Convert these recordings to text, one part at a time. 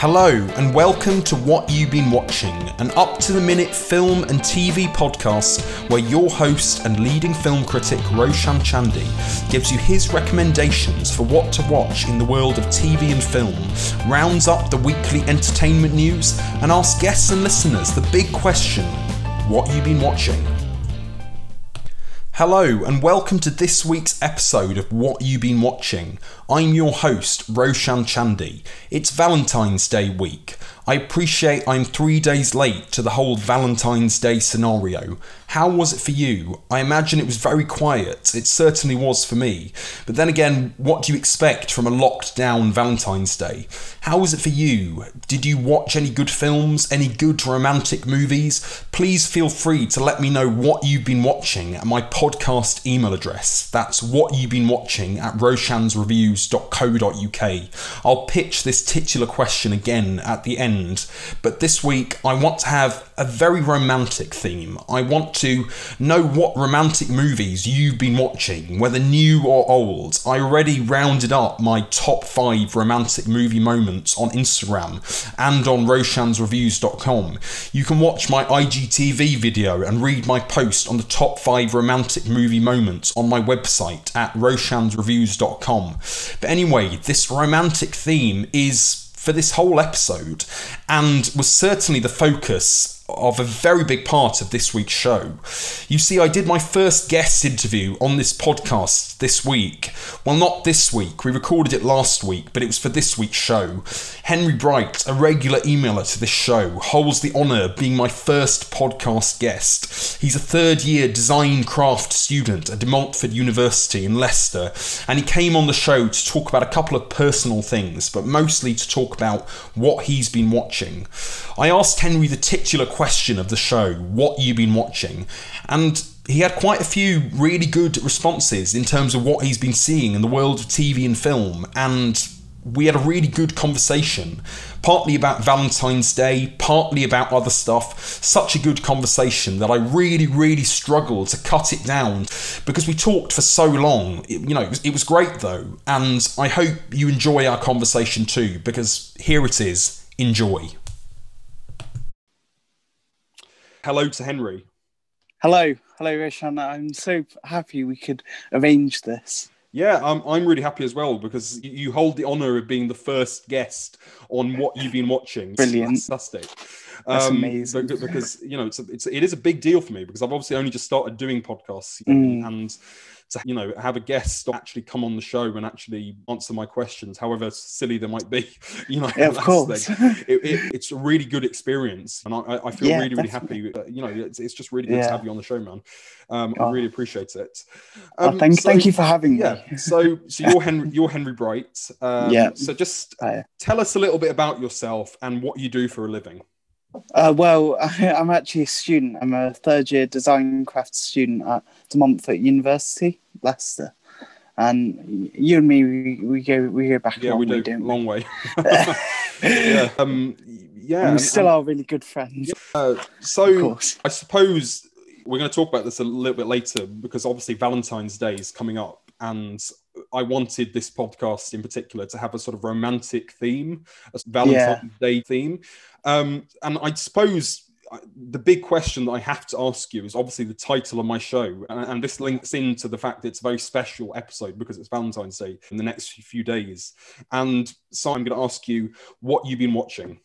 Hello, and welcome to What You've Been Watching, an up to the minute film and TV podcast where your host and leading film critic Roshan Chandy gives you his recommendations for what to watch in the world of TV and film, rounds up the weekly entertainment news, and asks guests and listeners the big question What you've been watching? Hello, and welcome to this week's episode of What You've Been Watching. I'm your host, Roshan Chandy. It's Valentine's Day week. I appreciate I'm three days late to the whole Valentine's Day scenario. How was it for you? I imagine it was very quiet. It certainly was for me. But then again, what do you expect from a locked down Valentine's Day? How was it for you? Did you watch any good films? Any good romantic movies? Please feel free to let me know what you've been watching at my podcast email address. That's what you've been watching at roshansreviews.co.uk. I'll pitch this titular question again at the end, but this week I want to have a very romantic theme. I want to know what romantic movies you've been watching, whether new or old. I already rounded up my top five romantic movie moments on Instagram and on roshansreviews.com. You can watch my IGTV video and read my post on the top five romantic movie moments on my website at roshansreviews.com. But anyway, this romantic theme is for this whole episode and was certainly the focus of a very big part of this week's show. You see, I did my first guest interview on this podcast this week. Well, not this week, we recorded it last week, but it was for this week's show. Henry Bright, a regular emailer to this show, holds the honour of being my first podcast guest. He's a third year design craft student at De Montfort University in Leicester, and he came on the show to talk about a couple of personal things, but mostly to talk about what he's been watching. I asked Henry the titular question of the show, What you've Been Watching? And he had quite a few really good responses in terms of what he's been seeing in the world of TV and film. And we had a really good conversation, partly about Valentine's Day, partly about other stuff. Such a good conversation that I really, really struggled to cut it down because we talked for so long. It, you know, it was, it was great though, and I hope you enjoy our conversation too because here it is. Enjoy. Hello to Henry. Hello, hello, Roshan. I'm so happy we could arrange this. Yeah, I'm, I'm really happy as well because you- hold the honour of being the first guest on what you've been watching. It's Brilliant. fantastic. That's Um, amazing. beca- Because you know, it's, a, it's it is a big deal for me because I've obviously only just started doing podcasts, Mm. and to you know have a guest actually come on the show and actually answer my questions, however silly they might be, you know, Yeah, of course. it, it, it's a really good experience, and I, I- feel Yeah, really, really definitely. happy. You know, it's, it's just really good to have you on the show, man. Um, I Oh. really appreciate it. Oh, Um, thank, so- thank you for having me. yeah. So, so you're Henry. You're Henry Bright. Um, Yeah. So just Uh, tell us a little bit about yourself and what you do for a living. Uh, well, I'm actually a student. I'm a third year design craft student at De Montfort University, Leicester. And you and me, we, we go we go back a Yeah, long we way, do don't we? long way. yeah. Um. Yeah. And we still and, are really good friends, uh, so. I suppose we're going to talk about this a little bit later because obviously Valentine's Day is coming up, and I wanted this podcast in particular to have a sort of romantic theme, a Valentine's Day theme. Um, and I suppose the big question that I have to ask you is obviously the title of my show, and, and this links into the fact that it's a very special episode because it's Valentine's Day in the next few days. And so I'm going to ask you what you've been watching.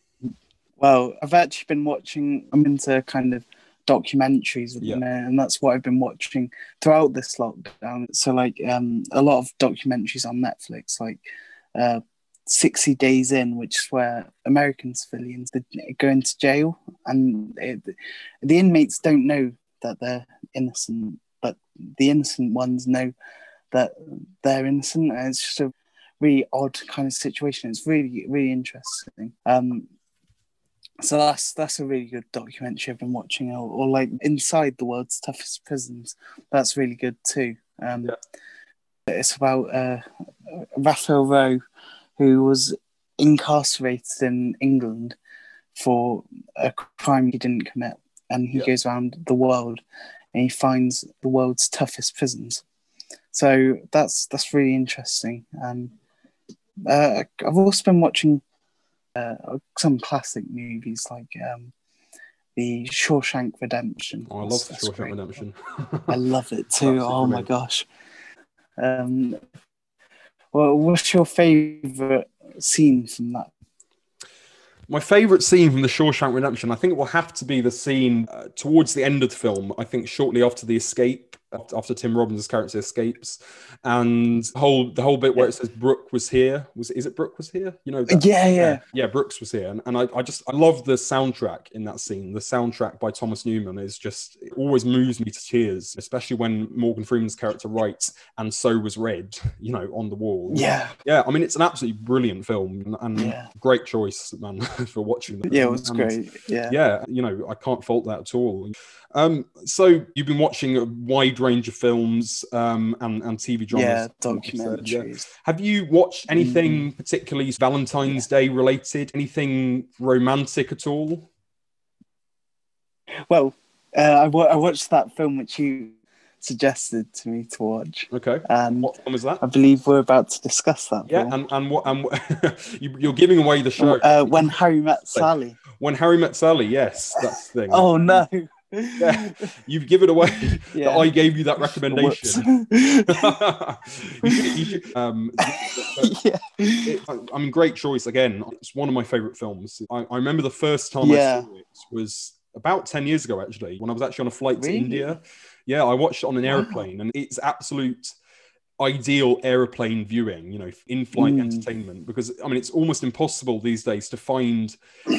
Well, I've actually been watching. I'm into kind of documentaries at Yeah. the minute, and that's what I've been watching throughout this lockdown. So, like, um, a lot of documentaries on Netflix, like uh, 60 Days In, which is where American civilians go into jail, and it, the inmates don't know that they're innocent, but the innocent ones know that they're innocent, and it's just a really odd kind of situation. It's really, really interesting. Um, so that's that's a really good documentary I've been watching, or, or like Inside the World's Toughest Prisons. That's really good too. Um, Yeah. It's about uh, Raphael Rowe, who was incarcerated in England for a crime he didn't commit, and he Yeah. goes around the world and he finds the world's toughest prisons. So that's that's really interesting. Um, uh, I've also been watching uh, some classic movies like um, the Shawshank Redemption. Oh, I love That's- that's Shawshank great. Redemption. I love it too. Oh my gosh. Um, well, what's your favorite scene from that? My favourite scene from the Shawshank Redemption, I think it will have to be the scene uh, towards the end of the film. I think shortly after the escape, after, Tim Robbins' character escapes, and the whole the whole bit where it says Brooke was here. Was is it Brooke was here? You know, that- Yeah, yeah. yeah, Brooks was here, and, and I, I just I love the soundtrack in that scene. The soundtrack by Thomas Newman is just it always moves me to tears, especially when Morgan Freeman's character writes "and so was red," you know, on the wall. Yeah, yeah. I mean, it's an absolutely brilliant film, and, and Yeah. great choice, man, for watching that. yeah, it was And, great. Yeah. Yeah, you know, I can't fault that at all. Um, so you've been watching a wide range of films um, and, and TV dramas. Yeah, yeah. documentaries. Have you watched anything Mm. particularly Valentine's Day related? Anything romantic at all? Well, uh, I, I watched that film which you suggested to me to watch, Okay. and What film is that? I believe we're about to discuss that. Yeah, film. and and what and you, you're giving away the show. Uh, when Harry met Sally. when Harry met Sally, yes, that's the thing. Oh no! Yeah. You've given away Yeah. that I gave you that recommendation. You should, you should, um, yeah. it, I mean, great choice again. It's one of my favorite films. I, I remember the first time Yeah. I saw it was about 10 years ago, actually, when I was actually on a flight to India. Yeah, I watched it on an Wow. airplane, and it's absolute ideal airplane viewing, you know, in flight Mm. entertainment. Because, I mean, it's almost impossible these days to find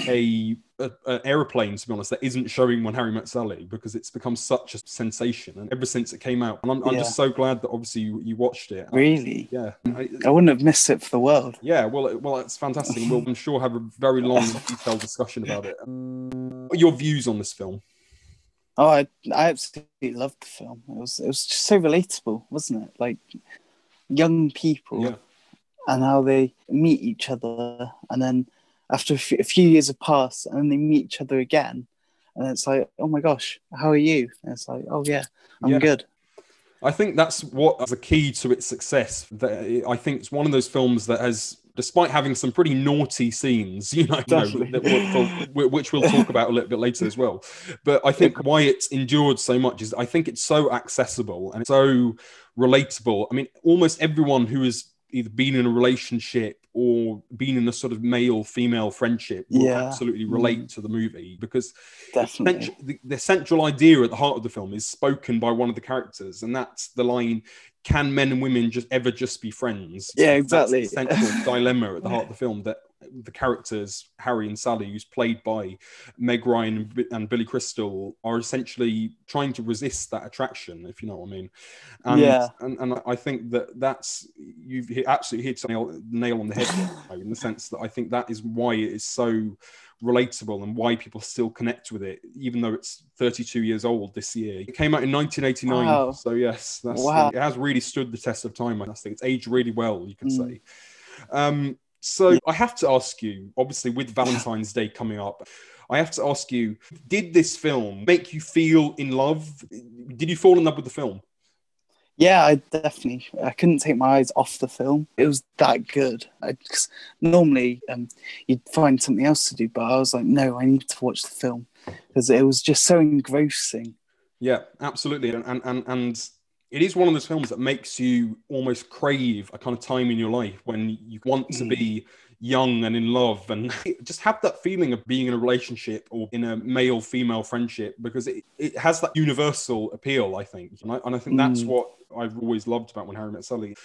a, a, a airplane, to be honest, that isn't showing when Harry met Sally because it's become such a sensation. And ever since it came out, and I'm, I'm just so glad that obviously you, you watched it. Really? Yeah. I- I wouldn't have missed it for the world. yeah, well, it- well, it's fantastic. We'll, I'm sure, have a very long, detailed discussion about it. What are your views on this film? Oh, I, I absolutely loved the film. It was it was just so relatable, wasn't it? Like young people Yeah, and how they meet each other, and then after a few, a few years have passed, and then they meet each other again, and it's like, oh my gosh, how are you? And it's like, oh yeah, I'm Yeah. good. I think that's what is a key to its success. That I think it's one of those films that has, despite having some pretty naughty scenes, you know, you know, Definitely. that we'll- we'll- which we'll talk about a little bit later as well. But I think why it's endured so much is I think it's so accessible and so relatable. I mean, almost everyone who has either been in a relationship or been in a sort of male female friendship will Yeah. absolutely mm. relate to the movie because Definitely. the, the central idea at the heart of the film is spoken by one of the characters, and that's the line: "Can men and women just ever just be friends?" Yeah, That's the exactly. central dilemma at the heart of the film that the characters Harry and Sally, who's played by Meg Ryan and, Billy Crystal, are essentially trying to resist that attraction, if you know what I mean. And, Yeah. and, and I think that that's you've hit, absolutely hit the nail, nail on the head in the sense that I think that is why it is so relatable and why people still connect with it, even though it's 32 years old this year. It came out in 1989, Wow. so yes, that's, Wow. it has really stood the test of time. I think it's aged really well, you could Mm. say. Um, so I have to ask you, obviously, with Valentine's Day coming up. I have to ask you, did this film make you feel in love? Did you fall in love with the film? Yeah, I definitely. I couldn't take my eyes off the film. It was that good. I, normally, um, you'd find something else to do, but I was like, no, I need to watch the film because it was just so engrossing. Yeah, absolutely. And, and and and it is one of those films that makes you almost crave a kind of time in your life when you want to be young and in love and just have that feeling of being in a relationship or in a male female friendship because it, it has that universal appeal, I think. And I, and I think that's Mm. what I've always loved about When Harry Met Sally.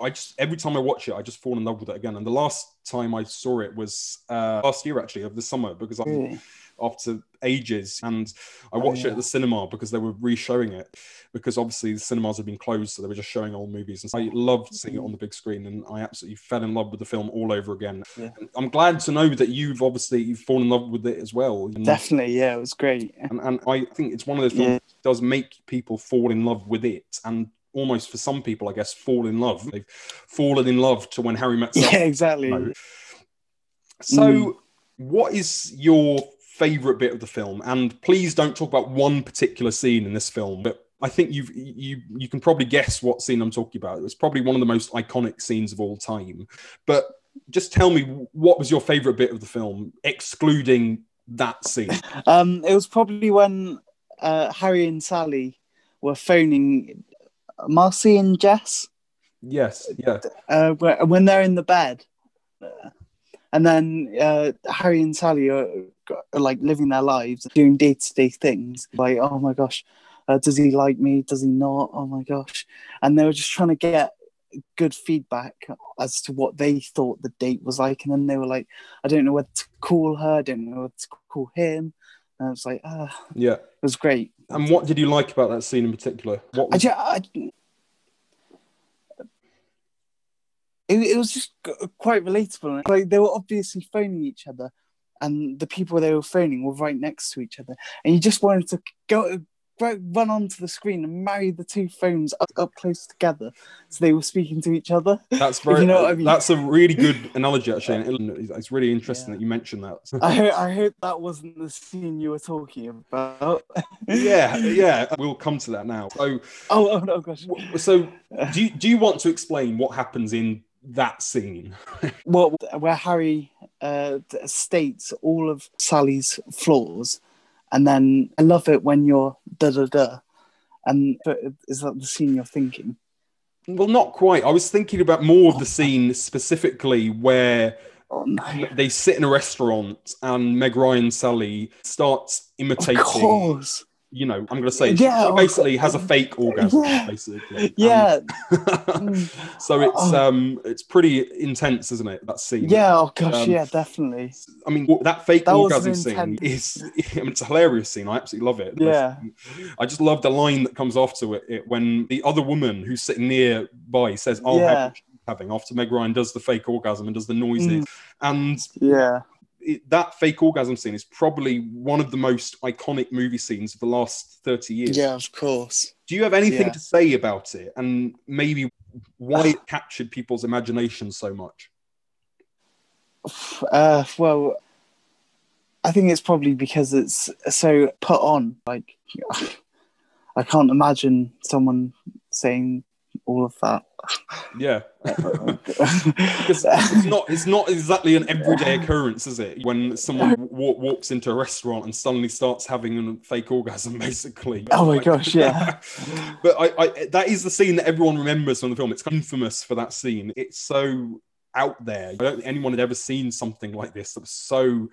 I just every time I watch it, I just fall in love with it again. And the last time I saw it was uh, last year, actually, of the summer, because I Really? after ages and i Oh, watched it at the cinema because they were re-showing it because obviously the cinemas had been closed so they were just showing old movies and so i loved seeing it on the big screen and i absolutely fell in love with the film all over again Yeah. I'm glad to know that you've obviously you've fallen in love with it as well and, Definitely, yeah, it was great. and, and i think it's one of those films Yeah. that does make people fall in love with it and almost for some people i guess fall in love they've fallen in love to when harry met Sally. Yeah, exactly. So, what is your favorite bit of the film? And please don't talk about one particular scene in this film, but I think you've you you can probably guess what scene I'm talking about. It's probably one of the most iconic scenes of all time. But just tell me what was your favorite bit of the film, excluding that scene. Um, it was probably when uh, Harry and Sally were phoning Marcy and Jess. Yes, yeah. Uh, when they're in the bed, and then uh, Harry and Sally are, are, like living their lives, doing day to day things. Like, oh my gosh, uh, does he like me? Does he not? Oh my gosh! And they were just trying to get good feedback as to what they thought the date was like. And then they were like, I don't know whether to call her, I don't know whether to call him. And I was like, ah, yeah, it was great. And what did you like about that scene in particular? What was- I, I, it, it was just quite relatable. Like they were obviously phoning each other, and the people they were phoning were right next to each other, and you just wanted to go run onto the screen and marry the two phones up, up close together so they were speaking to each other. That's very. you know I mean? That's a really good analogy, actually. It's really interesting yeah. that you mentioned that. I hope, I hope that wasn't the scene you were talking about. yeah, yeah. We'll come to that now. So, oh, oh no, gosh. So, do you, do you want to explain what happens in that scene? well, where Harry uh, states all of Sally's flaws and then I love it when you're da da da. And is that the scene you're thinking? Well, not quite. I was thinking about more of the scene specifically where oh, no. they sit in a restaurant and Meg Ryan Sally starts imitating you know, I'm going to say yeah, basically has a fake orgasm, yeah. basically. Yeah. Um, so it's oh. um it's pretty intense, isn't it? That scene. Yeah. Oh gosh. Um, yeah. Definitely. I mean, that fake that orgasm scene is. I mean, it's a hilarious scene. I absolutely love it. Yeah. I just love the line that comes after it, it when the other woman who's sitting nearby says, "I'll yeah. have." Having after Meg Ryan does the fake orgasm and does the noises, mm. and yeah, it, that fake orgasm scene is probably one of the most iconic movie scenes of the last 30 years. Yeah, of course. Do you have anything yeah. to say about it and maybe why it captured people's imagination so much? Uh, well, I think it's probably because it's so put on. Like, I can't imagine someone saying all of that. Yeah, because it's not it's not exactly an everyday occurrence, is it? When someone w- walks into a restaurant and suddenly starts having a fake orgasm, basically. Oh my like, gosh, yeah. but I, I, that is the scene that everyone remembers from the film. It's infamous for that scene. It's so out there. I don't think anyone had ever seen something like this that was so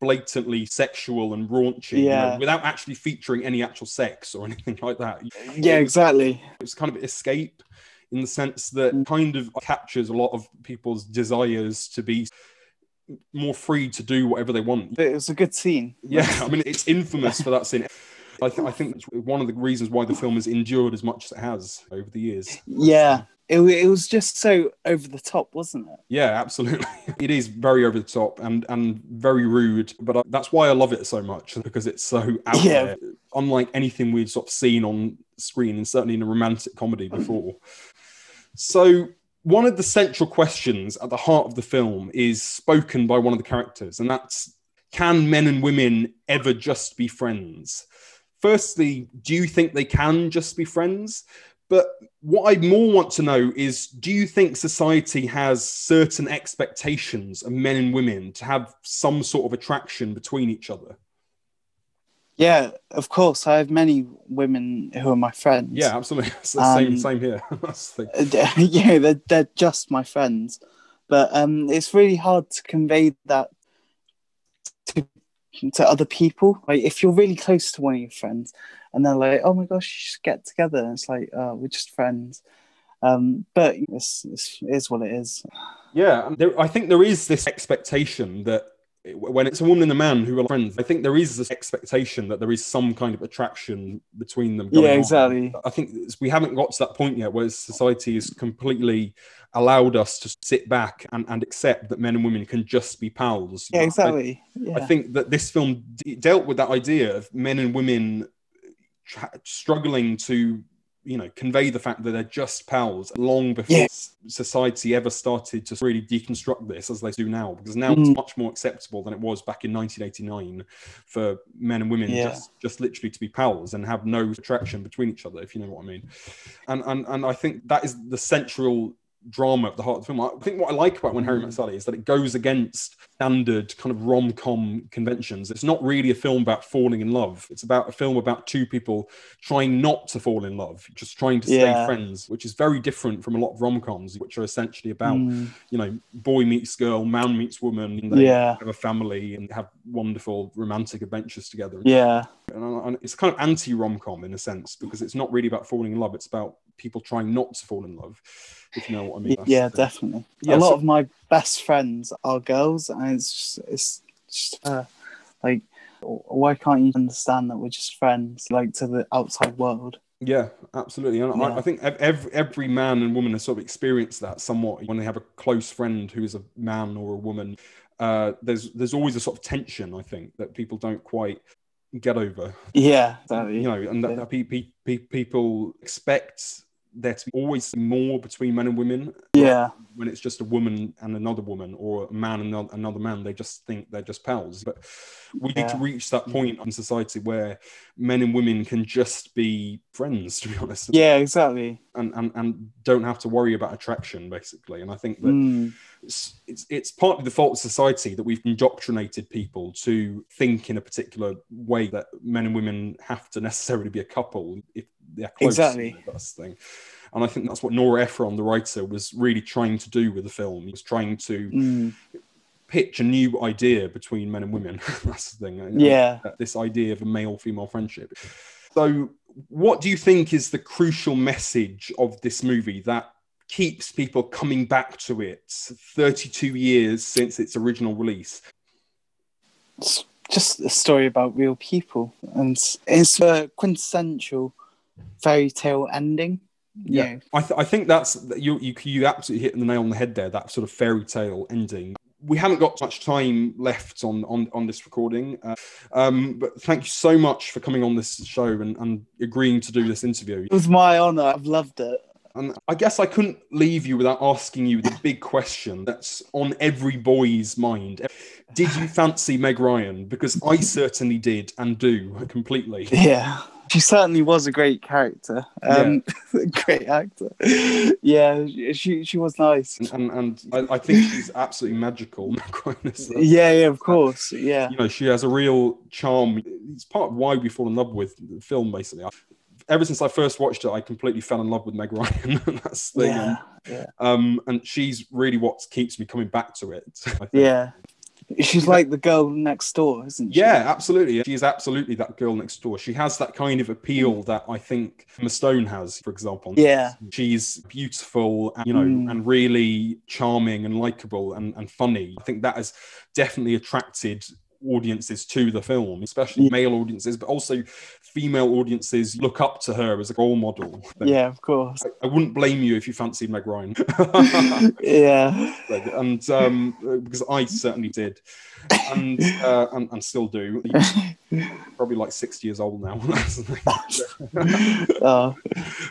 blatantly sexual and raunchy, yeah. You know, without actually featuring any actual sex or anything like that. Yeah, exactly. It was kind of escape in the sense that mm. kind of captures a lot of people's desires to be more free to do whatever they want. It was a good scene. Yeah, I mean, it's infamous for that scene. I, th- I think it's one of the reasons why the film has endured as much as it has over the years. Yeah, it, it was just so over the top, wasn't it? Yeah, absolutely. It is very over the top and and very rude, but I, that's why I love it so much because it's so out yeah. there, unlike anything we've sort of seen on screen and certainly in a romantic comedy before. So one of the central questions at the heart of the film is spoken by one of the characters, and that's can men and women ever just be friends? Firstly, do you think they can just be friends? But what I more want to know is do you think society has certain expectations of men and women to have some sort of attraction between each other? Yeah, of course. I have many women who are my friends. Yeah, absolutely. Um, same, same here. the yeah, they're, they're just my friends. But um, it's really hard to convey that to, to other people. Like, if you're really close to one of your friends and they're like, oh my gosh, you should get together. And it's like, oh, we're just friends. Um, but it's, it's, it is what it is. Yeah, there, I think there is this expectation that when it's a woman and a man who are friends, I think there is this expectation that there is some kind of attraction between them. yeah, exactly. On. I think we haven't got to that point yet where society has completely allowed us to sit back and, and accept that men and women can just be pals. Yeah, exactly. I, yeah. I think that this film d- dealt with that idea of men and women tra- struggling to you know convey the fact that they're just pals long before yes. society ever started to really deconstruct this as they do now because now mm. it's much more acceptable than it was back in 1989 for men and women yeah. just just literally to be pals and have no attraction between each other if you know what i mean and and, and i think that is the central drama at the heart of the film. I think what I like about When Harry Met Sally is that it goes against standard kind of rom-com conventions. It's not really a film about falling in love. It's about a film about two people trying not to fall in love, just trying to stay Yeah. friends, which is very different from a lot of rom-coms, which are essentially about Mm, you know, boy meets girl, man meets woman, and they Yeah. have a family and have wonderful romantic adventures together. yeah, And, and it's kind of anti rom com in a sense because it's not really about falling in love; it's about people trying not to fall in love. If you know what I mean. Yeah, definitely. Yeah, a lot so- of my best friends are girls, and it's just, it's just uh, like, why can't you understand that we're just friends, like to the outside world? Yeah, absolutely. And I, Yeah. I think every, every man and woman has sort of experienced that somewhat when they have a close friend who is a man or a woman. Uh, there's there's always a sort of tension, I think, that people don't quite get over. Yeah, exactly. you know, and that, that pe- pe- pe- people expect there to be always more between men and women. yeah, When it's just a woman and another woman, or a man and ano- another man, they just think they're just pals. But we need to reach that point in society where men and women can just be friends, to be honest, yeah, exactly. and, and and don't have to worry about attraction, basically. And I think that Mm, it's, it's it's partly the fault of society that we've indoctrinated people to think in a particular way that men and women have to necessarily be a couple if they're close. Exactly. That's thing. And I think that's what Nora Ephron, the writer, was really trying to do with the film. He was trying to mm, pitch a new idea between men and women. that's the thing. yeah. This idea of a male-female friendship. So, what do you think is the crucial message of this movie that keeps people coming back to it 32 years since its original release? It's just a story about real people, and it's a quintessential fairy tale ending. Yeah. Yeah, I, th- I think that's you, you you absolutely hit the nail on the head there. That sort of fairy tale ending. We haven't got much time left on on, on this recording, uh, um, but thank you so much for coming on this show and, and agreeing to do this interview. it was my honor. I've loved it. And I guess I couldn't leave you without asking you the big question that's on every boy's mind. Did you fancy Meg Ryan? Because I certainly did and do completely. Yeah, she certainly was a great character. Um, great actor. Yeah, she she was nice. And, and, and I, I think she's absolutely magical. Meg Ryan Yeah, yeah, of course. Yeah, you know, she has a real charm. It's part of why we fall in love with the film, basically. Ever since I first watched it, I completely fell in love with Meg Ryan. That's the yeah, yeah, Um, and she's really what keeps me coming back to it. Yeah. She's like the girl next door, isn't she? Yeah, absolutely. She is absolutely that girl next door. She has that kind of appeal that I think Emma Stone has, for example. Yeah. She's beautiful, and, you know, Mm. and really charming and likable and, and funny. I think that has definitely attracted audiences to the film, especially male audiences, but also female audiences look up to her as a role model. Yeah, of course. I, I wouldn't blame you if you fancied Meg Ryan. Yeah, and um, because I certainly did, and, uh, and and still do. Probably like sixty years old now, oh,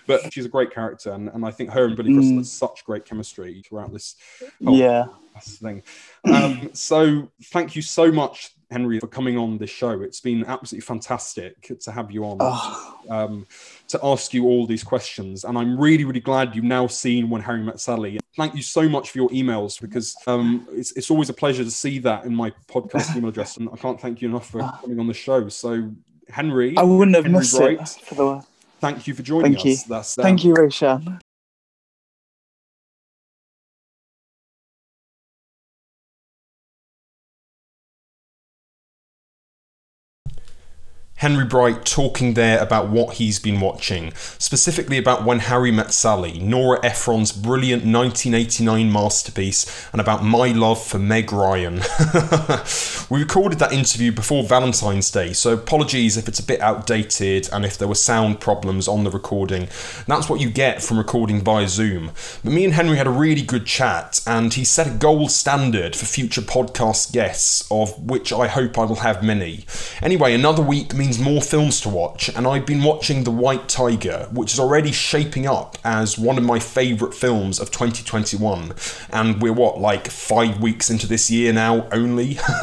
but she's a great character, and, and I think her and Billy Crystal Mm. has such great chemistry throughout this yeah. That's the thing. Um, so thank you so much, Henry, for coming on this show. It's been absolutely fantastic to have you on. Oh, um, to ask you all these questions. And I'm really, really glad you've now seen When Harry Met Sally. Thank you so much for your emails because um, it's, it's always a pleasure to see that in my podcast email address. And I can't thank you enough for coming on the show. So, Henry, I wouldn't have Henry missed Bright. it for the. thank you for joining Thank you. us. That's, Thank you, Roshan. Henry Bright talking there about what he's been watching, specifically about When Harry Met Sally, Nora Ephron's brilliant 1989 masterpiece, and about my love for Meg Ryan. we recorded that interview before Valentine's Day, so apologies if it's a bit outdated and if there were sound problems on the recording. That's what you get from recording via Zoom. But me and Henry had a really good chat, and he set a gold standard for future podcast guests, of which I hope I will have many. Anyway, another week means means more films to watch, and I've been watching The White Tiger, which is already shaping up as one of my favourite films of 2021. And we're what, like five weeks into this year now only?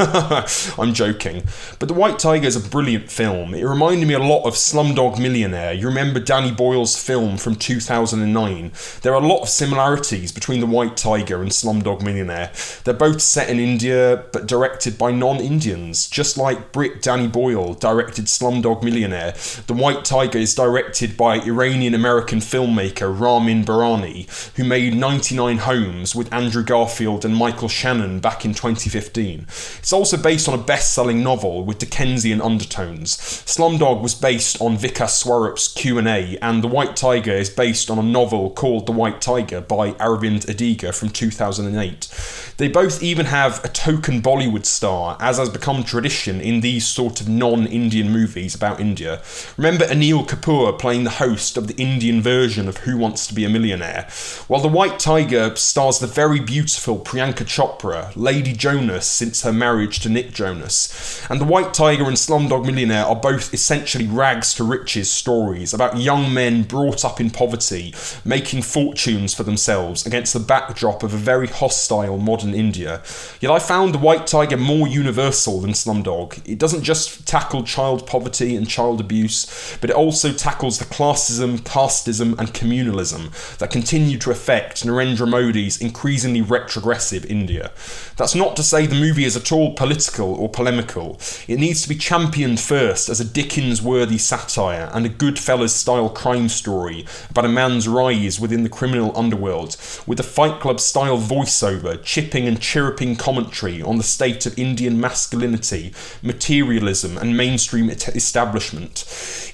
I'm joking. But The White Tiger is a brilliant film. It reminded me a lot of Slumdog Millionaire. You remember Danny Boyle's film from 2009? There are a lot of similarities between The White Tiger and Slumdog Millionaire. They're both set in India, but directed by non Indians, just like Brit Danny Boyle directed Slumdog Millionaire. The White Tiger is directed by Iranian American filmmaker Ramin Bahrani, who made 99 Homes with Andrew Garfield and Michael Shannon back in 2015. It's also based on a best selling novel with Dickensian undertones. Slumdog was based on Vikas Swarup's Q&A, and The White Tiger is based on a novel called The White Tiger by Aravind Adiga from 2008. They both even have a token Bollywood star, as has become tradition in these sort of non Indian movies about India. Remember Anil Kapoor playing the host of the Indian version of Who Wants to Be a Millionaire? While The White Tiger stars the very beautiful Priyanka Chopra, Lady Jonas since her marriage to Nick Jonas. And The White Tiger and Slumdog Millionaire are both essentially rags to riches stories about young men brought up in poverty, making fortunes for themselves against the backdrop of a very hostile modern India. Yet I found The White Tiger more universal than Slumdog. It doesn't just tackle child poverty and child abuse, but it also tackles the classism, casteism, and communalism that continue to affect Narendra Modi's increasingly retrogressive India. That's not to say the movie is at all political or polemical. It needs to be championed first as a Dickens worthy satire and a Goodfellas style crime story about a man's rise within the criminal underworld, with a Fight Club style voiceover, chipping and chirruping commentary on the state of Indian masculinity, materialism, and mainstream establishment.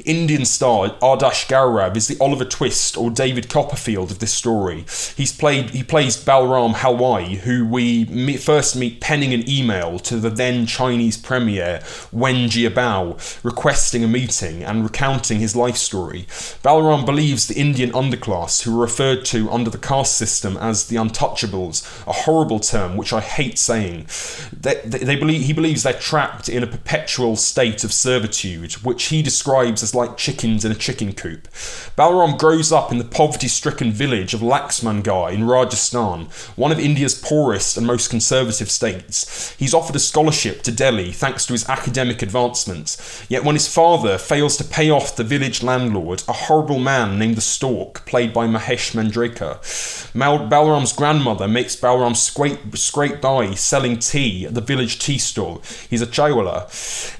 Indian star Adarsh Gourav is the Oliver Twist or David Copperfield of this story. He's played he plays Balram Halwai, who we meet, first meet penning an email to the then Chinese premier Wen Jiabao requesting a meeting and recounting his life story. Balram believes the Indian underclass, who are referred to under the caste system as the untouchables, a horrible term which I hate saying. They, they, they believe he believes they're trapped in a perpetual state of servitude, which he describes as like chickens in a chicken coop. Balram grows up in the poverty stricken village of Laxmangarh in Rajasthan, one of India's poorest and most conservative states. He's offered a scholarship to Delhi thanks to his academic advancements, yet when his father fails to pay off the village landlord, a horrible man named the Stork, played by Mahesh Manjrekar, Balram's grandmother makes Balram scrape, scrape by selling tea at the village tea stall. He's a chaiwala,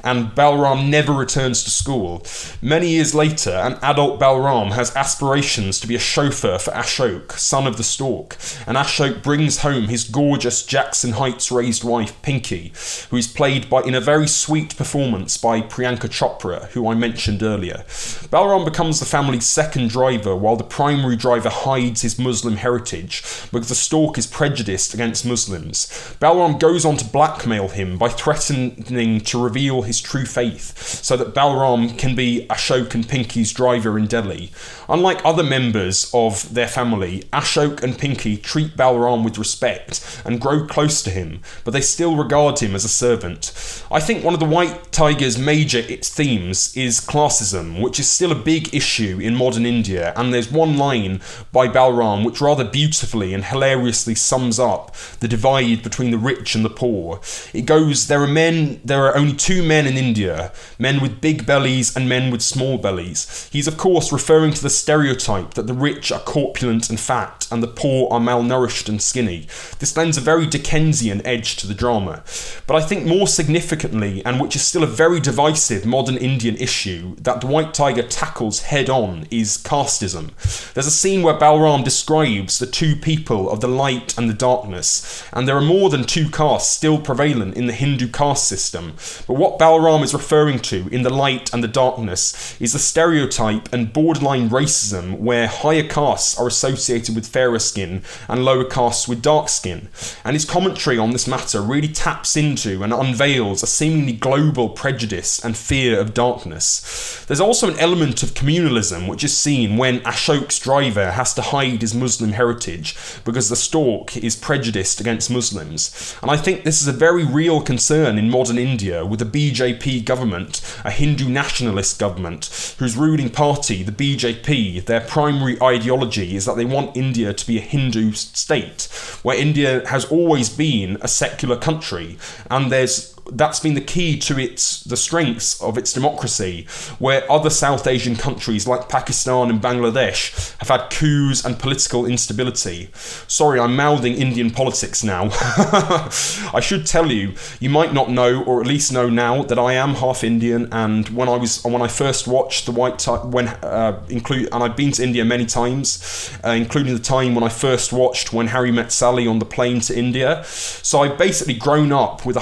and Balram never returns to school. Many years later, an adult Balram has aspirations to be a chauffeur for Ashok, son of the stork, and Ashok brings home his gorgeous Jackson Heights raised wife, Pinky, who is played by in a very sweet performance by Priyanka Chopra, who I mentioned earlier. Balram becomes the family's second driver, while the primary driver hides his Muslim heritage because the stork is prejudiced against Muslims. Balram goes on to blackmail him by threatening to reveal his true faith so that Balram can be Ashok and Pinky's driver in Delhi. Unlike other members of their family, Ashok and Pinky treat Balram with respect and grow close to him, but they still regard him as a servant. I think one of the White Tiger's major themes is classism, which is still a big issue in modern India, and there's one line by Balram which rather beautifully and hilariously sums up the divide between the rich and the poor. It goes, There are men, there are only two men in India, men with big bellies and men with small bellies. He's, of course, referring to the stereotype that the rich are corpulent and fat and the poor are malnourished and skinny. This lends a very Dickensian edge to the drama. But I think more significantly, and which is still a very divisive modern Indian issue that the White Tiger tackles head on, is casteism. There's a scene where Balram describes the two people of the light and the darkness, and there are more than two castes still prevalent in the Hindu caste system. But what Balram is referring to in the light and the darkness is the stereotype and borderline racism where higher castes are associated with fairer skin and lower castes with dark skin. And his commentary on this matter really taps into and unveils a seemingly global prejudice and fear of darkness. There's also an element of communalism which is seen when Ashok's driver has to hide his Muslim heritage because the stork is prejudiced against Muslims. And I think this is a very real concern in modern India with the BJP government a Hindu nationalist government, whose ruling party, the BJP, their primary ideology is that they want India to be a Hindu state, where India has always been a secular country, and there's that's been the key to its the strengths of its democracy, where other South Asian countries like Pakistan and Bangladesh have had coups and political instability. Sorry, I'm mouthing Indian politics now. I should tell you, you might not know, or at least know now, that I am half Indian, and when I was when I first watched the White Ti- when uh, include and I've been to India many times, uh, including the time when I first watched When Harry Met Sally on the plane to India. So I've basically grown up with a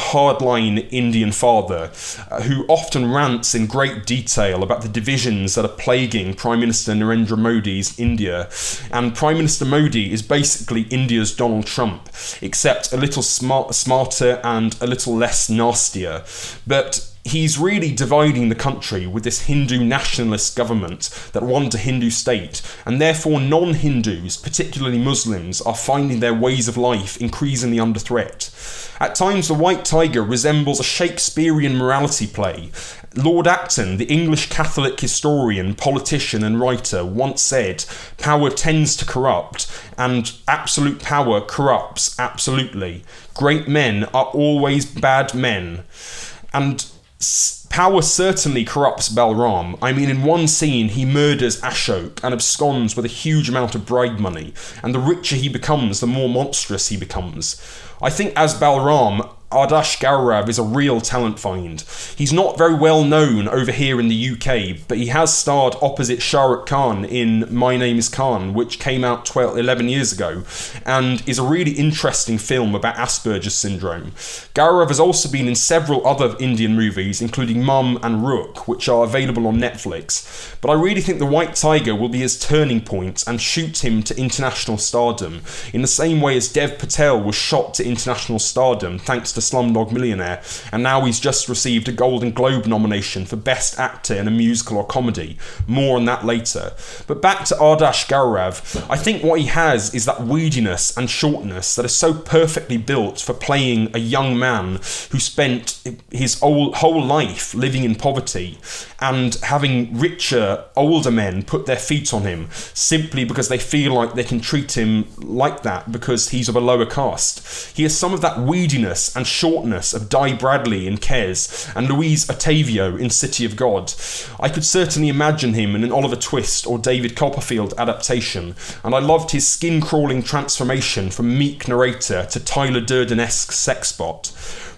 Indian father uh, who often rants in great detail about the divisions that are plaguing Prime Minister Narendra Modi's India. And Prime Minister Modi is basically India's Donald Trump, except a little smart, smarter and a little less nastier. But he's really dividing the country with this Hindu nationalist government that want a Hindu state, and therefore non Hindus, particularly Muslims, are finding their ways of life increasingly under threat. At times, The White Tiger resembles a Shakespearean morality play. Lord Acton, the English Catholic historian, politician, and writer, once said, Power tends to corrupt, and absolute power corrupts absolutely. Great men are always bad men. And Power certainly corrupts Balram. I mean, in one scene, he murders Ashok and absconds with a huge amount of bribe money, and the richer he becomes, the more monstrous he becomes. I think as Balram, Adarsh Gourav is a real talent find. He's not very well known over here in the UK, but he has starred opposite Shah Rukh Khan in My Name is Khan, which came out 12, 11 years ago, and is a really interesting film about Asperger's syndrome. Gourav has also been in several other Indian movies, including Mum and Rukh, which are available on Netflix. But I really think The White Tiger will be his turning point and shoot him to international stardom, in the same way as Dev Patel was shot to international stardom thanks to Slumdog Millionaire, and now he's just received a Golden Globe nomination for Best Actor in a Musical or Comedy. More on that later. But back to Adarsh Gourav, I think what he has is that weediness and shortness that is so perfectly built for playing a young man who spent his whole life living in poverty and having richer, older men put their feet on him simply because they feel like they can treat him like that because he's of a lower caste. He has some of that weediness and shortness of Dai Bradley in Kes and Luis Otavio in City of God. I could certainly imagine him in an Oliver Twist or David Copperfield adaptation, and I loved his skin crawling transformation from meek narrator to Tyler Durden esque sex bot.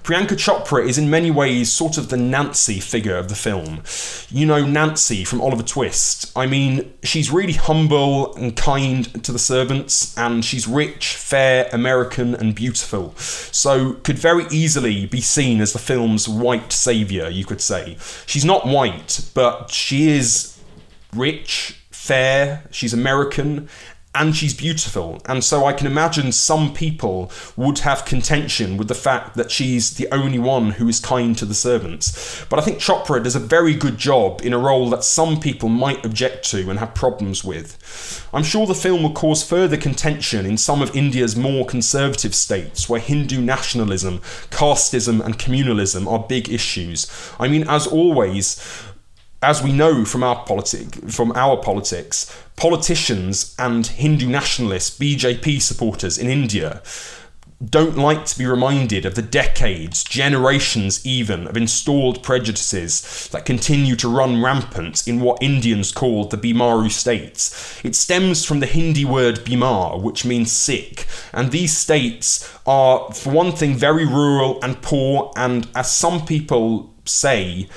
Priyanka Chopra is in many ways sort of the Nancy figure of the film. You know Nancy from Oliver Twist. I mean, she's really humble and kind to the servants, and she's rich, fair, American, and beautiful. So, could very easily be seen as the film's white saviour, you could say. She's not white, but she is rich, fair, she's American, and she's beautiful. And so I can imagine some people would have contention with the fact that she's the only one who is kind to the servants. But I think Chopra does a very good job in a role that some people might object to and have problems with. I'm sure the film will cause further contention in some of India's more conservative states where Hindu nationalism, casteism, and communalism are big issues. I mean, as always, as we know from our politic from our politics, politicians and Hindu nationalists, BJP supporters in India don't like to be reminded of the decades, generations even, of installed prejudices that continue to run rampant in what Indians call the Bimaru states. It stems from the Hindi word Bimar, which means sick, and these states are, for one thing, very rural and poor, and as some people say,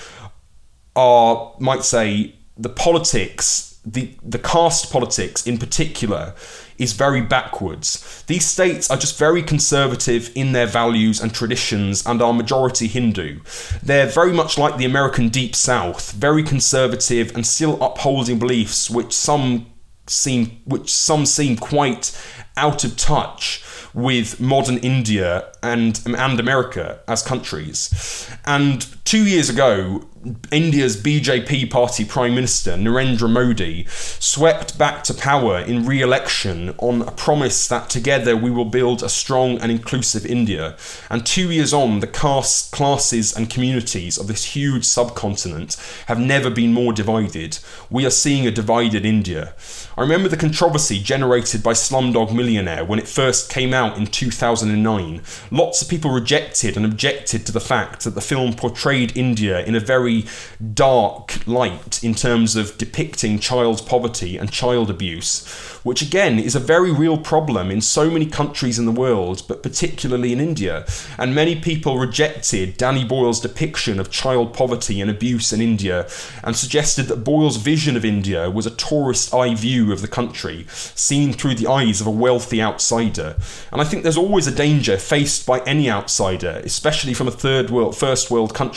are, might say, the politics, the, the caste politics in particular, is very backwards. These states are just very conservative in their values and traditions and are majority Hindu. They're very much like the American Deep South, very conservative and still upholding beliefs which some seem which some seem quite out of touch with modern India and and America as countries. And Two years ago, India's BJP party Prime Minister Narendra Modi swept back to power in re election on a promise that together we will build a strong and inclusive India. And two years on, the castes, classes, and communities of this huge subcontinent have never been more divided. We are seeing a divided India. I remember the controversy generated by Slumdog Millionaire when it first came out in 2009. Lots of people rejected and objected to the fact that the film portrayed India in a very very dark light in terms of depicting child poverty and child abuse, which again is a very real problem in so many countries in the world, but particularly in India. And many people rejected Danny Boyle's depiction of child poverty and abuse in India and suggested that Boyle's vision of India was a tourist eye view of the country, seen through the eyes of a wealthy outsider. And I think there's always a danger faced by any outsider, especially from a third world, first world country,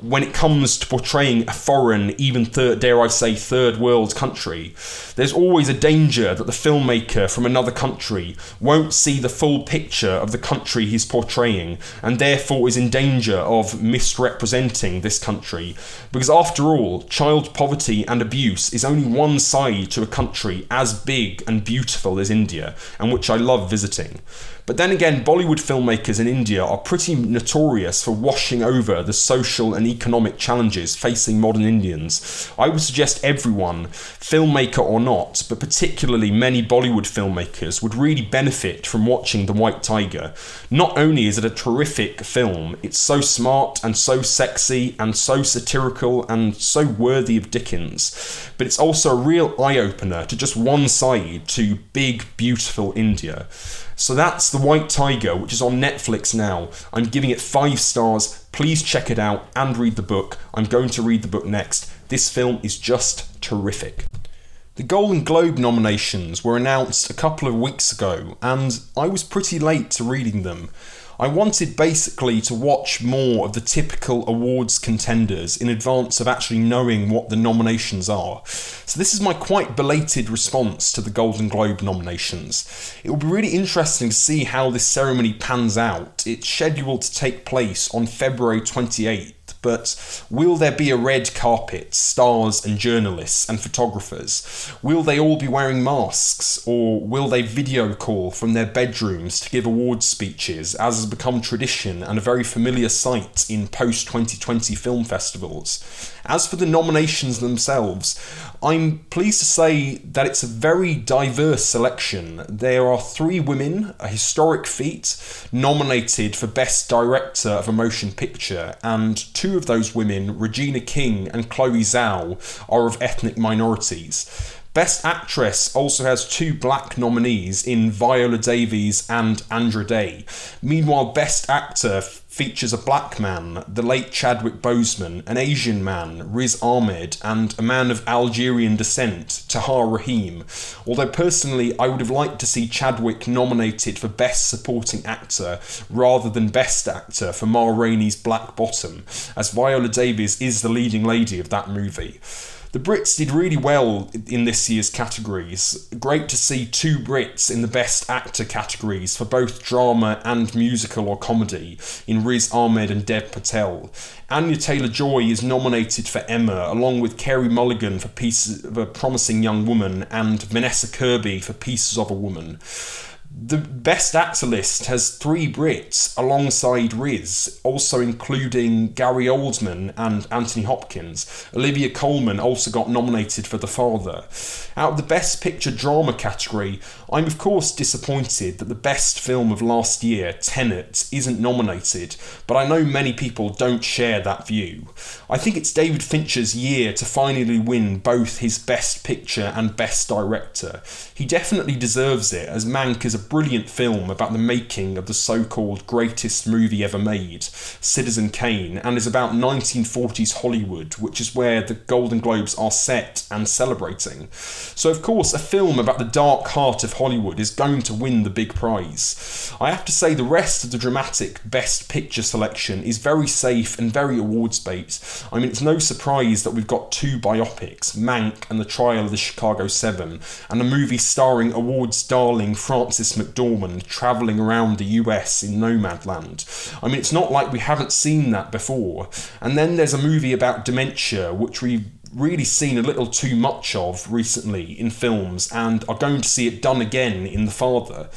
when it comes to portraying a foreign, even third, dare I say, third world country, there's always a danger that the filmmaker from another country won't see the full picture of the country he's portraying and therefore is in danger of misrepresenting this country. Because after all, child poverty and abuse is only one side to a country as big and beautiful as India, and which I love visiting. But then again, Bollywood filmmakers in India are pretty notorious for washing over the social and economic challenges facing modern Indians. I would suggest everyone, filmmaker or not, but particularly many Bollywood filmmakers, would really benefit from watching The White Tiger. Not only is it a terrific film, it's so smart and so sexy and so satirical and so worthy of Dickens, but it's also a real eye opener to just one side to big, beautiful India. So that's The White Tiger, which is on Netflix now. I'm giving it five stars. Please check it out and read the book. I'm going to read the book next. This film is just terrific. The Golden Globe nominations were announced a couple of weeks ago, and I was pretty late to reading them. I wanted basically to watch more of the typical awards contenders in advance of actually knowing what the nominations are. So, this is my quite belated response to the Golden Globe nominations. It will be really interesting to see how this ceremony pans out. It's scheduled to take place on February 28th but will there be a red carpet, stars and journalists and photographers? Will they all be wearing masks, or will they video call from their bedrooms to give award speeches, as has become tradition and a very familiar sight in post 2020 film festivals? As for the nominations themselves, I'm pleased to say that it's a very diverse selection. There are three women, a historic feat, nominated for Best Director of a Motion Picture, and two of those women, Regina King and Chloe Zhao, are of ethnic minorities. Best Actress also has two black nominees in Viola Davis and Andra Day. Meanwhile, Best Actor features a black man, the late Chadwick Boseman, an Asian man, Riz Ahmed, and a man of Algerian descent, Tahar Rahim. Although personally, I would have liked to see Chadwick nominated for Best Supporting Actor rather than Best Actor for Ma Rainey's Black Bottom, as Viola Davis is the leading lady of that movie. The Brits did really well in this year's categories. Great to see two Brits in the Best Actor categories for both drama and musical or comedy in Riz Ahmed and Dev Patel. Anya Taylor Joy is nominated for Emma, along with Carey Mulligan for Pieces of a Promising Young Woman and Vanessa Kirby for Pieces of a Woman the best actor list has three Brits alongside Riz, also including Gary Oldman and Anthony Hopkins. Olivia Colman also got nominated for The Father. Out of the Best Picture Drama category, I'm of course disappointed that the best film of last year, Tenet, isn't nominated, but I know many people don't share that view. I think it's David Fincher's year to finally win both his Best Picture and Best Director. He definitely deserves it, as Mank is a brilliant film about the making of the so called greatest movie ever made, Citizen Kane, and is about 1940s Hollywood, which is where the Golden Globes are set and celebrating. So, of course, a film about the dark heart of Hollywood is going to win the big prize. I have to say, the rest of the dramatic Best Picture selection is very safe and very awards based. I mean, it's no surprise that we've got two biopics Mank and The Trial of the Chicago Seven, and a movie starring awards darling Frances McDormand travelling around the US in Nomadland. I mean, it's not like we haven't seen that before. And then there's a movie about dementia, which we really seen a little too much of recently in films and are going to see it done again in The Father.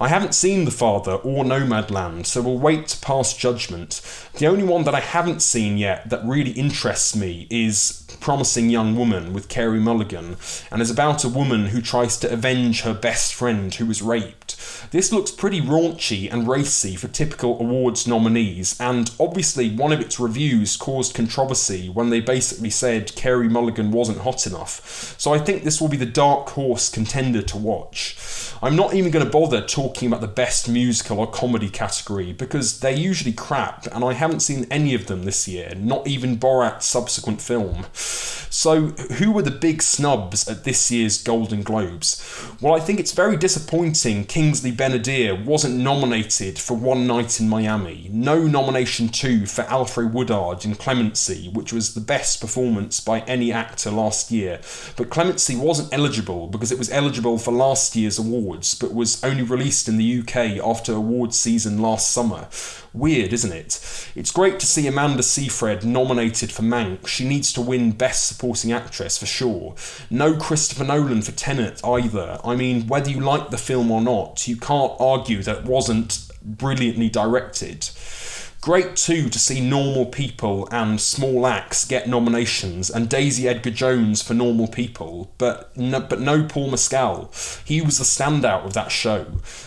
I haven't seen The Father or Nomadland, so we'll wait to pass judgment. The only one that I haven't seen yet that really interests me is Promising Young Woman with Carey Mulligan and is about a woman who tries to avenge her best friend who was raped. This looks pretty raunchy and racy for typical awards nominees, and obviously one of its reviews caused controversy when they basically said Carey Mulligan wasn't hot enough. So I think this will be the dark horse contender to watch. I'm not even going to bother talking about the best musical or comedy category because they're usually crap, and I haven't seen any of them this year, not even Borat's subsequent film. So, who were the big snubs at this year's Golden Globes? Well, I think it's very disappointing Kingsley Ben-Adir wasn't nominated for One Night in Miami. No nomination too for Alfre Woodard in Clemency, which was the best performance by any actor last year. But Clemency wasn't eligible because it was eligible for last year's awards, but was only released in the UK after awards season last summer. Weird, isn't it? It's great to see Amanda Seyfried nominated for Mank. She needs to win Best Supporting Actress for sure. No Christopher Nolan for Tenet either. I mean, whether you like the film or not, you can't argue that it wasn't brilliantly directed. Great too to see Normal People and Small Axe get nominations, and Daisy Edgar Jones for Normal People, but no, but no Paul Mescal. He was the standout of that show.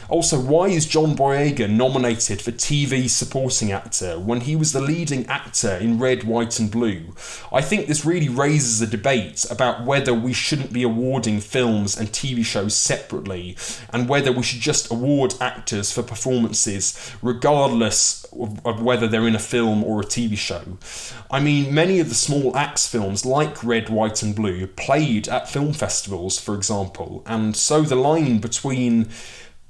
Also, why is John Boyega nominated for TV Supporting Actor when he was the leading actor in Red, White, and Blue? I think this really raises a debate about whether we shouldn't be awarding films and TV shows separately, and whether we should just award actors for performances regardless of, whether they're in a film or a TV show. I mean, many of the Small Axe films, like Red, White, and Blue, played at film festivals, for example, and so the line between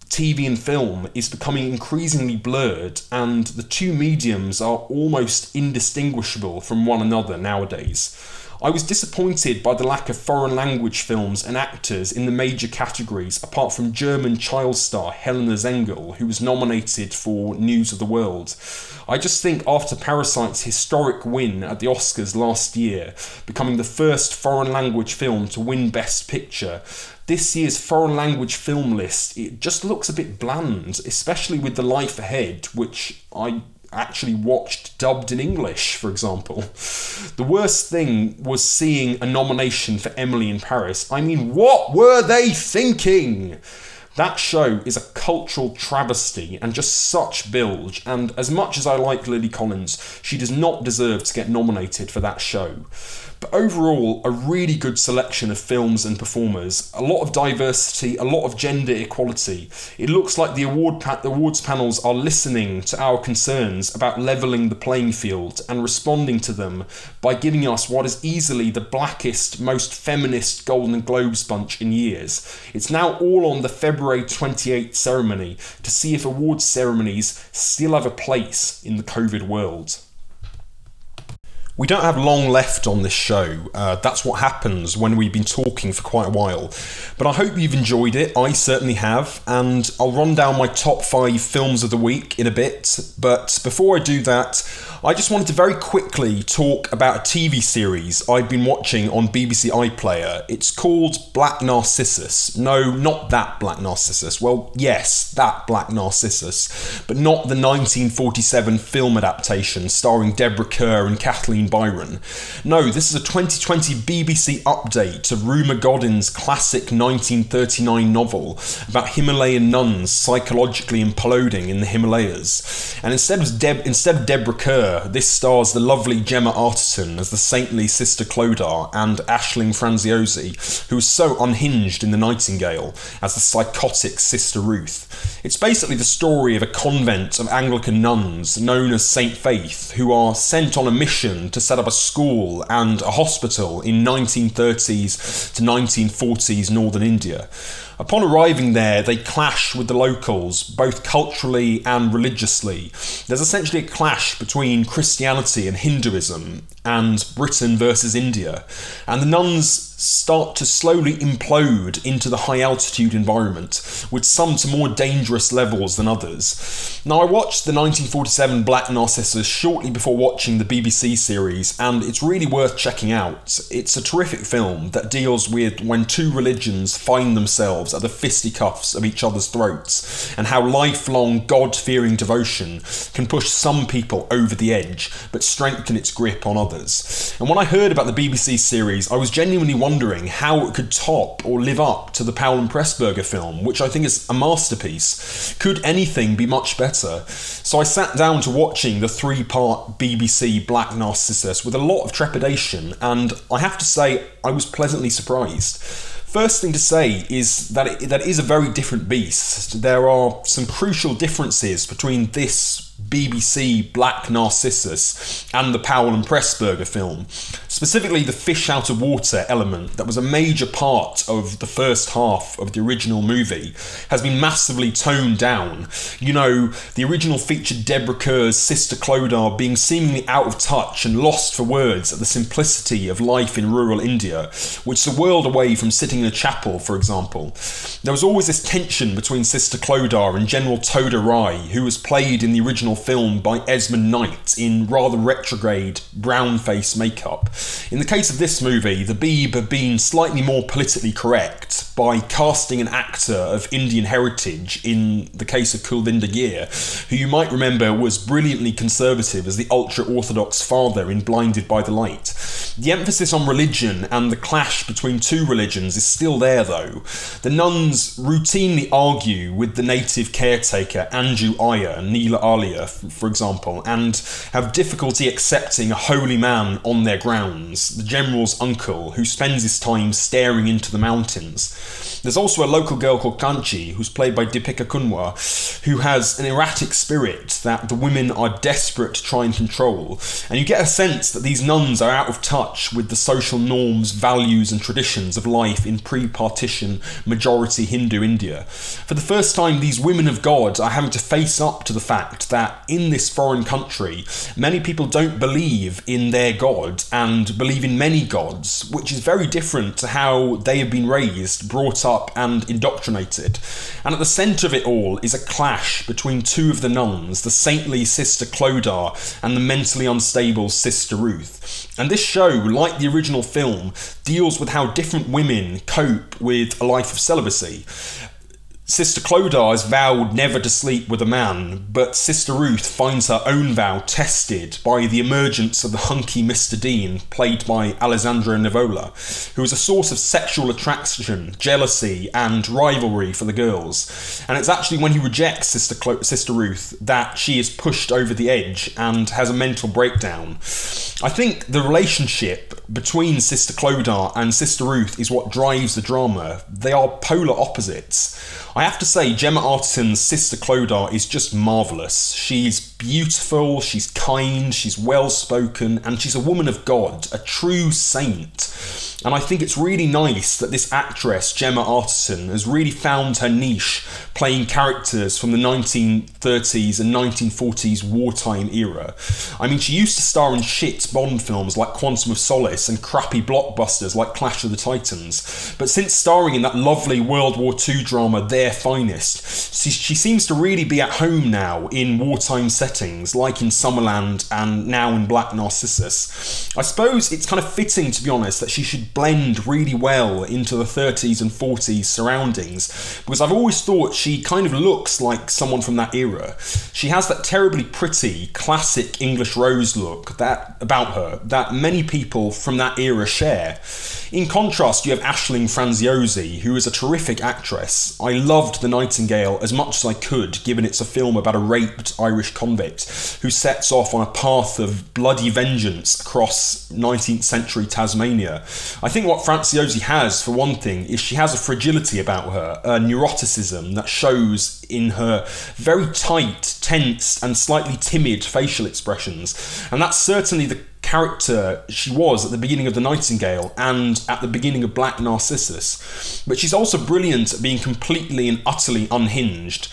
TV and film is becoming increasingly blurred, and the two mediums are almost indistinguishable from one another nowadays. I was disappointed by the lack of foreign language films and actors in the major categories, apart from German child star Helena Zengel, who was nominated for News of the World. I just think after Parasite's historic win at the Oscars last year, becoming the first foreign language film to win Best Picture, this year's foreign language film list it just looks a bit bland, especially with The Life Ahead, which I actually watched dubbed in English, for example. The worst thing was seeing a nomination for Emily in Paris. I mean, what were they thinking? That show is a cultural travesty and just such bilge, and as much as I like Lily Collins, she does not deserve to get nominated for that show. But overall, a really good selection of films and performers, a lot of diversity, a lot of gender equality. It looks like the award pa- awards panels are listening to our concerns about levelling the playing field and responding to them by giving us what is easily the blackest, most feminist Golden Globes bunch in years. It's now all on the February 28th ceremony to see if awards ceremonies still have a place in the COVID world. We don't have long left on this show. Uh, that's what happens when we've been talking for quite a while. But I hope you've enjoyed it. I certainly have. And I'll run down my top five films of the week in a bit. But before I do that, I just wanted to very quickly talk about a TV series I've been watching on BBC iPlayer. It's called Black Narcissus. No, not that Black Narcissus. Well, yes, that Black Narcissus, but not the 1947 film adaptation starring Deborah Kerr and Kathleen Byron. No, this is a 2020 BBC update to Rumer Godden's classic 1939 novel about Himalayan nuns psychologically imploding in the Himalayas. And instead of, Deb- instead of Deborah Kerr, this stars the lovely Gemma Arterton as the saintly Sister Clodagh and Aisling Franciosi, who is so unhinged in The Nightingale, as the psychotic Sister Ruth. It's basically the story of a convent of Anglican nuns known as St. Faith, who are sent on a mission to set up a school and a hospital in 1930s to 1940s northern India. Upon arriving there, they clash with the locals, both culturally and religiously. There's essentially a clash between Christianity and Hinduism, and Britain versus India. And the nuns start to slowly implode into the high altitude environment, with some to more dangerous levels than others. Now, I watched the 1947 Black Narcissus shortly before watching the BBC series, and it's really worth checking out. It's a terrific film that deals with when two religions find themselves at the fisticuffs of each other's throats, and how lifelong God fearing devotion can push some people over the edge, but strengthen its grip on others. And when I heard about the BBC series, I was genuinely wondering how it could top or live up to the Powell and Pressburger film, which I think is a masterpiece. Could anything be much better? So I sat down to watching the three part BBC Black Narcissus with a lot of trepidation, and I have to say, I was pleasantly surprised. First thing to say is that it, that it is a very different beast. There are some crucial differences between this BBC Black Narcissus and the Powell and Pressburger film. Specifically, the fish out of water element that was a major part of the first half of the original movie has been massively toned down. You know, the original featured Deborah Kerr's sister Clodagh being seemingly out of touch and lost for words at the simplicity of life in rural India, which is a world away from sitting in a chapel, for example. There was always this tension between Sister Clodagh and General Toda Rai, who was played in the original film by Esmond Knight in rather retrograde brown face makeup. In the case of this movie, the Beeb have been slightly more politically correct by casting an actor of Indian heritage in the case of Kulvinder Ghir, who you might remember was brilliantly conservative as the ultra orthodox father in Blinded by the Light. The emphasis on religion and the clash between two religions is still there though. The nuns routinely argue with the native caretaker Angu Ayah, Nila Aalia, for example, and have difficulty accepting a holy man on their grounds, the general's uncle, who spends his time staring into the mountains. There's also a local girl called Kanchi, who's played by Deepika Kunwar, who has an erratic spirit that the women are desperate to try and control. And you get a sense that these nuns are out of touch with the social norms, values, and traditions of life in pre partition majority Hindu India. For the first time, these women of God are having to face up to the fact that in this foreign country, many people don't believe in their God and believe in many gods, which is very different to how they have been raised, brought up, and indoctrinated. And at the centre of it all is a clash between two of the nuns, the saintly sister Clodagh and the mentally unstable sister Ruth. And this show, like the original film, deals with how different women cope with a life of celibacy. Sister Clodagh has vowed never to sleep with a man, but Sister Ruth finds her own vow tested by the emergence of the hunky Mr. Dean, played by Alessandro Nivola, who is a source of sexual attraction, jealousy, and rivalry for the girls. And it's actually when he rejects Sister, Clo- Sister Ruth that she is pushed over the edge and has a mental breakdown. I think the relationship between Sister Clodagh and Sister Ruth is what drives the drama. They are polar opposites. I have to say, Gemma Arterton's sister Clodagh is just marvellous. She's beautiful, she's kind, she's well spoken, and she's a woman of God, a true saint. And I think it's really nice that this actress, Gemma Arterton, has really found her niche playing characters from the 1930s and 1940s wartime era. I mean, she used to star in shit Bond films like Quantum of Solace and crappy blockbusters like Clash of the Titans. But since starring in that lovely World War II drama, Their Finest, she, she seems to really be at home now in wartime settings, like in Summerland and now in Black Narcissus. I suppose it's kind of fitting, to be honest, that she should blend really well into the 30s and 40s surroundings because I've always thought she kind of looks like someone from that era. She has that terribly pretty, classic English rose look that about her that many people from that era share. In contrast, you have Aisling Franciosi, who is a terrific actress. I loved The Nightingale as much as I could, given it's a film about a raped Irish convict who sets off on a path of bloody vengeance across 19th century Tasmania. I think what Franciosi has, for one thing, is she has a fragility about her, a neuroticism that shows in her very tight, tense, and slightly timid facial expressions. And that's certainly the character she was at the beginning of The Nightingale and at the beginning of Black Narcissus. But she's also brilliant at being completely and utterly unhinged.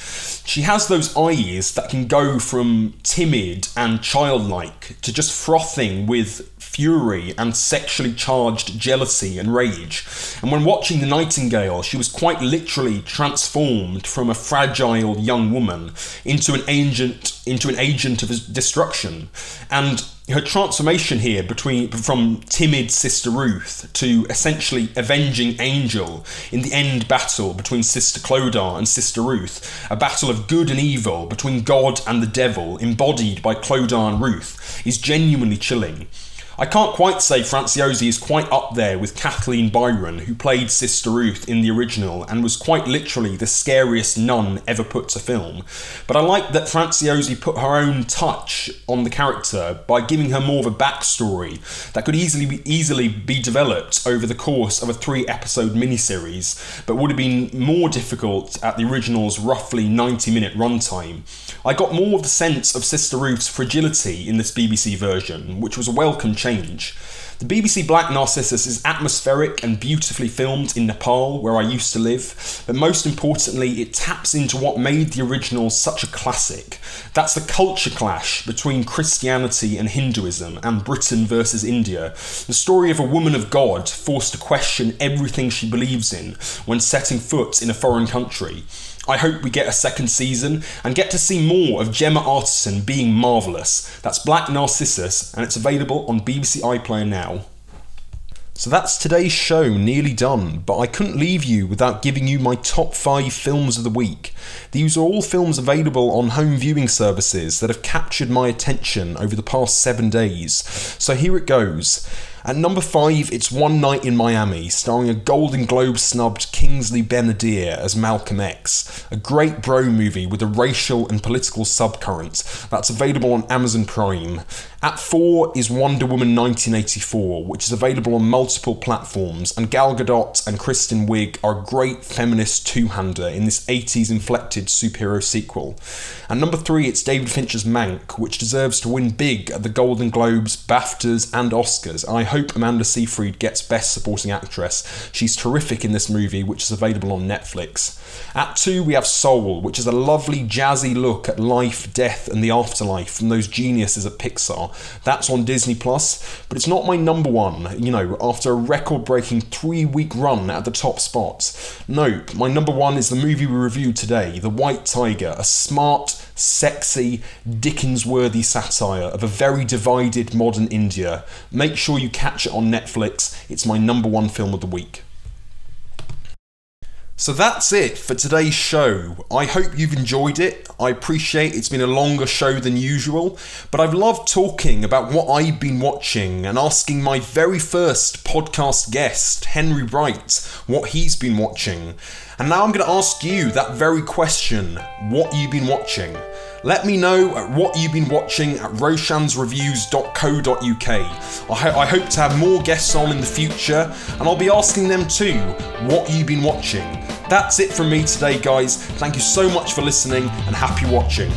She has those eyes that can go from timid and childlike to just frothing with fury and sexually charged jealousy and rage. And when watching The Nightingale, she was quite literally transformed from a fragile young woman into an agent into an agent of destruction. And her transformation here between from timid Sister Ruth to essentially avenging angel in the end battle between Sister Clodagh and Sister Ruth, a battle of good and evil between God and the devil embodied by Clodagh and Ruth, is genuinely chilling. I can't quite say Franciosi is quite up there with Kathleen Byron, who played Sister Ruth in the original and was quite literally the scariest nun ever put to film. But I like that Franciosi put her own touch on the character by giving her more of a backstory that could easily be, easily be developed over the course of a three episode miniseries, but would have been more difficult at the original's roughly 90 minute runtime. I got more of the sense of Sister Ruth's fragility in this BBC version, which was a welcome change change. The BBC Black Narcissus is atmospheric and beautifully filmed in Nepal, where I used to live, but most importantly, it taps into what made the original such a classic. That's the culture clash between Christianity and Hinduism and Britain versus India. The story of a woman of God forced to question everything she believes in when setting foot in a foreign country. I hope we get a second season and get to see more of Gemma Arterton being marvellous. That's Black Narcissus, and it's available on BBC iPlayer now. So that's today's show nearly done, but I couldn't leave you without giving you my top 5 films of the week. These are all films available on home viewing services that have captured my attention over the past 7 days. So here it goes. At number five, it's One Night in Miami, starring a Golden Globe snubbed Kingsley Ben-Adir as Malcolm X, a great bro movie with a racial and political subcurrent that's available on Amazon Prime. At four is Wonder Woman 1984, which is available on multiple platforms, and Gal Gadot and Kristen Wiig are a great feminist two-hander in this 80s inflected superhero sequel. And number three, it's David Fincher's Mank, which deserves to win big at the Golden Globes, BAFTAs, and Oscars. I hope Amanda Seyfried gets Best Supporting Actress. She's terrific in this movie, which is available on Netflix. At two, we have Soul, which is a lovely jazzy look at life, death, and the afterlife from those geniuses at Pixar. That's on Disney Plus, but it's not my number one, you know, after a record breaking three week run at the top spots. Nope, my number one is the movie we reviewed today, The White Tiger, a smart, sexy, Dickens worthy satire of a very divided modern India. Make sure you catch it on Netflix, it's my number one film of the week. So that's it for today's show. I hope you've enjoyed it. I appreciate it's been a longer show than usual, but I've loved talking about what I've been watching and asking my very first podcast guest, Henry Bright, what he's been watching. And now I'm going to ask you that very question what you've been watching. Let me know what you've been watching at roshansreviews.co.uk. I, ho- I hope to have more guests on in the future, and I'll be asking them too what you've been watching. That's it from me today, guys. Thank you so much for listening, and happy watching.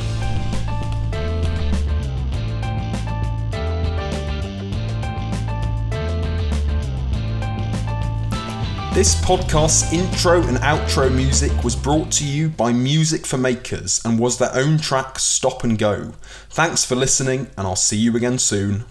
This podcast's intro and outro music was brought to you by Music for Makers and was their own track Stop and Go. Thanks for listening, and I'll see you again soon.